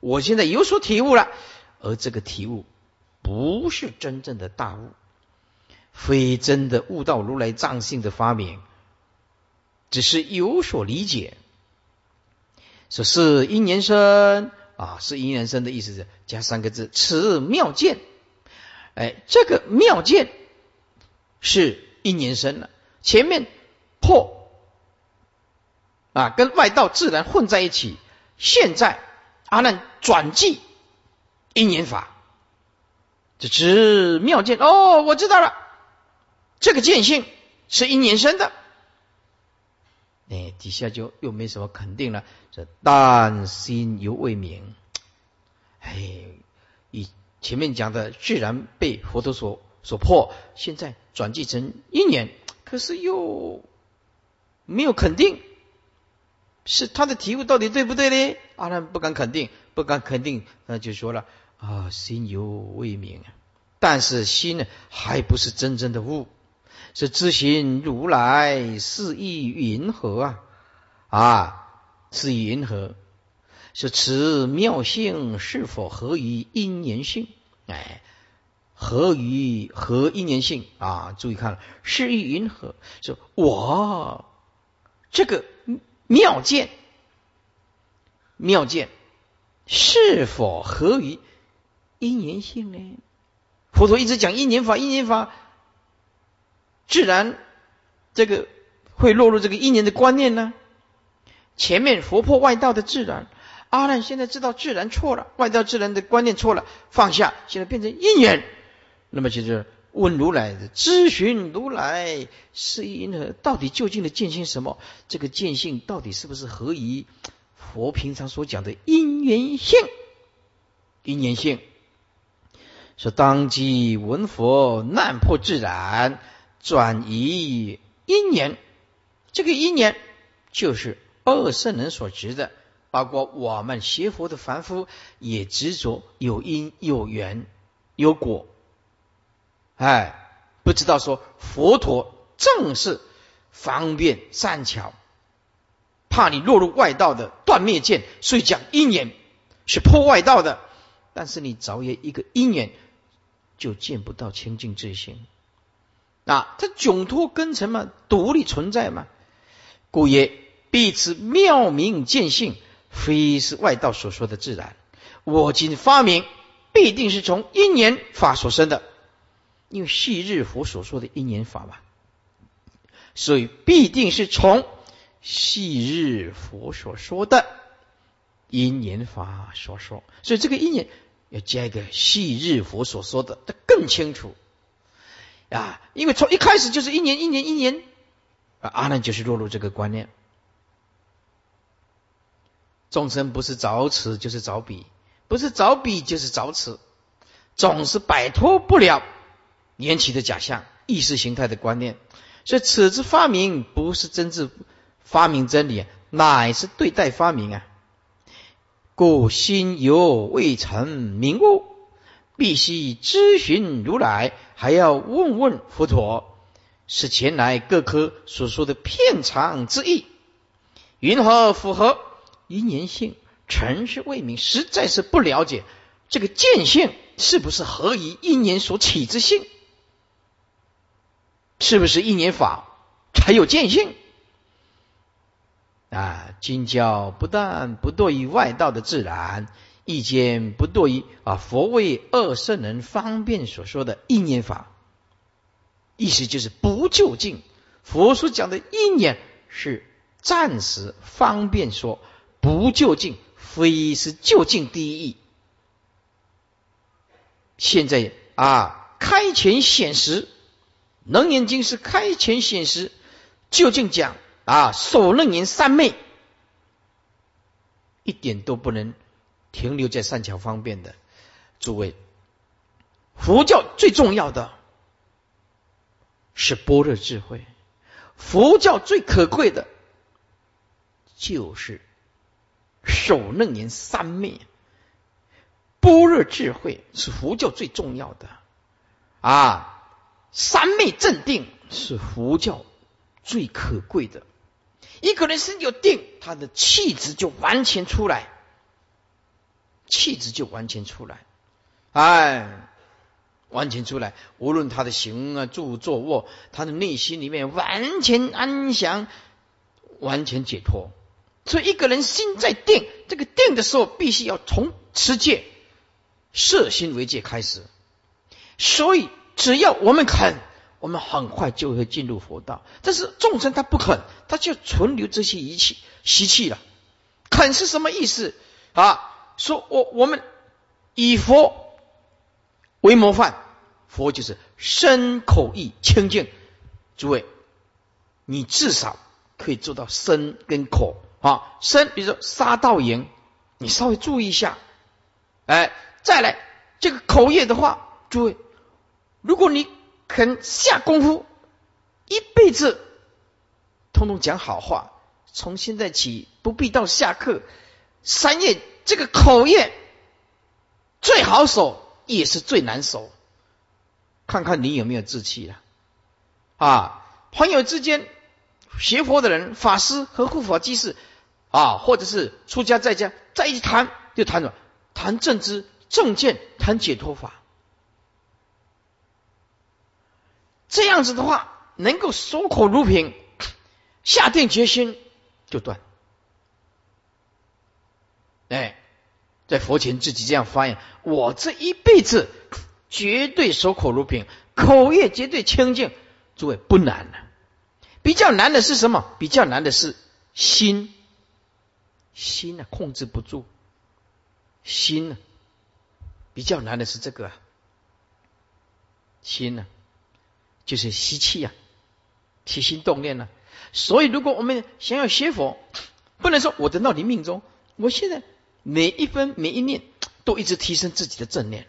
B: 我现在有所体悟了，而这个体悟不是真正的大悟，非真的悟到如来藏性的发明，只是有所理解。说是因缘生啊，是因缘生的意思是加三个字，此妙见。哎，这个妙见是因缘生了，前面破啊，跟外道自然混在一起，现在。阿难转记因缘法，这知妙见哦，我知道了，这个见性是因缘生的。底下就又没什么肯定了。这但心犹未明。哎，以前面讲的居然被佛陀所所破，现在转记成因缘，可是又没有肯定。是他的体悟到底对不对呢？阿难不敢肯定，不敢肯定，那就说了啊，心犹未明，但是心呢，还不是真正的悟，是知行如来是意云何啊？啊，是意云何？是此妙性是否合于因缘性？哎，合于合因缘性啊？注意看了，是云何？说我这个。妙见，妙见是否合于因缘性呢？佛陀一直讲因缘法，因缘法自然这个会落入这个因缘的观念呢。前面佛破外道的自然，阿难现在知道自然错了，外道自然的观念错了，放下，现在变成因缘，那么就是。问如来的咨询如来是因何？到底究竟的见性什么？这个见性到底是不是合于佛平常所讲的因缘性？因缘性说当机闻佛难破自然，转移因缘。这个因缘就是二圣人所执的，包括我们学佛的凡夫也执着有因有缘有果。哎，不知道说佛陀正是方便善巧，怕你落入外道的断灭见，所以讲因缘是破外道的。但是你早也一个因缘，就见不到清净之心。啊，它窘脱根尘嘛，独立存在嘛。故曰：彼此妙明见性，非是外道所说的自然。我今发明，必定是从因缘法所生的，因为昔日佛所说的因缘法嘛，所以必定是从昔日佛所说的因缘法所说。所以这个因缘要加一个昔日佛所说的，它更清楚啊，因为从一开始就是一年一年一年。啊阿难就是落入这个观念，众生不是找此就是找彼，不是找彼就是找此，总是摆脱不了缘起的假象、意识形态的观念。所以此之发明不是真正发明真理，乃是对待发明啊。故心犹未成明悟，必须咨询如来，还要问问佛陀。是前来各科所说的片场之意，云何符合因缘性？尘是未明，实在是不了解这个见性是不是合于因缘所起之性？是不是因缘法才有见性？啊，经教不但不堕于外道的自然，意见不堕于啊佛为二圣人方便所说的因缘法。意思就是不究竟。佛所讲的因缘是暂时方便说，不究竟非是究竟第一义。现在啊，开前显实，楞严经是开前显实，究竟讲啊，守楞严三昧，一点都不能停留在善巧方便的。诸位，佛教最重要的。是般若智慧，佛教最可贵的，就是守楞严三昧。般若智慧是佛教最重要的啊，三昧正定是佛教最可贵的。一个人身有定，他的气质就完全出来，气质就完全出来，哎。完全出来，无论他的行啊、住、坐、卧，他的内心里面完全安详，完全解脱。所以一个人心在定，这个定的时候，必须要从持戒、摄心为戒开始。所以只要我们肯，我们很快就会进入佛道。但是众生他不肯，他就存留这些仪器习气了。肯是什么意思啊？说我我们以佛。为模范，佛就是身口意清净。诸位，你至少可以做到身跟口啊。身，比如说杀盗淫，你稍微注意一下。哎，再来这个口业的话，诸位，如果你肯下功夫，一辈子通通讲好话，从现在起不必到下课，三业这个口业最好守。也是最难守，看看你有没有志气了啊！朋友之间学佛的人、法师和护法居士啊，或者是出家在家在一谈，就谈什么？谈正知、正见，谈解脱法。这样子的话，能够守口如瓶，下定决心就断。哎。在佛前自己这样发言：我这一辈子绝对守口如瓶，口业绝对清净。诸位不难了，比较难的是什么？比较难的是心，心呢控制不住，心呢比较难的是这个心呢，就是吸气啊，起心动念呢。所以如果我们想要学佛，不能说我等到你命中，我现在。每一分每一念，都一直提升自己的正念。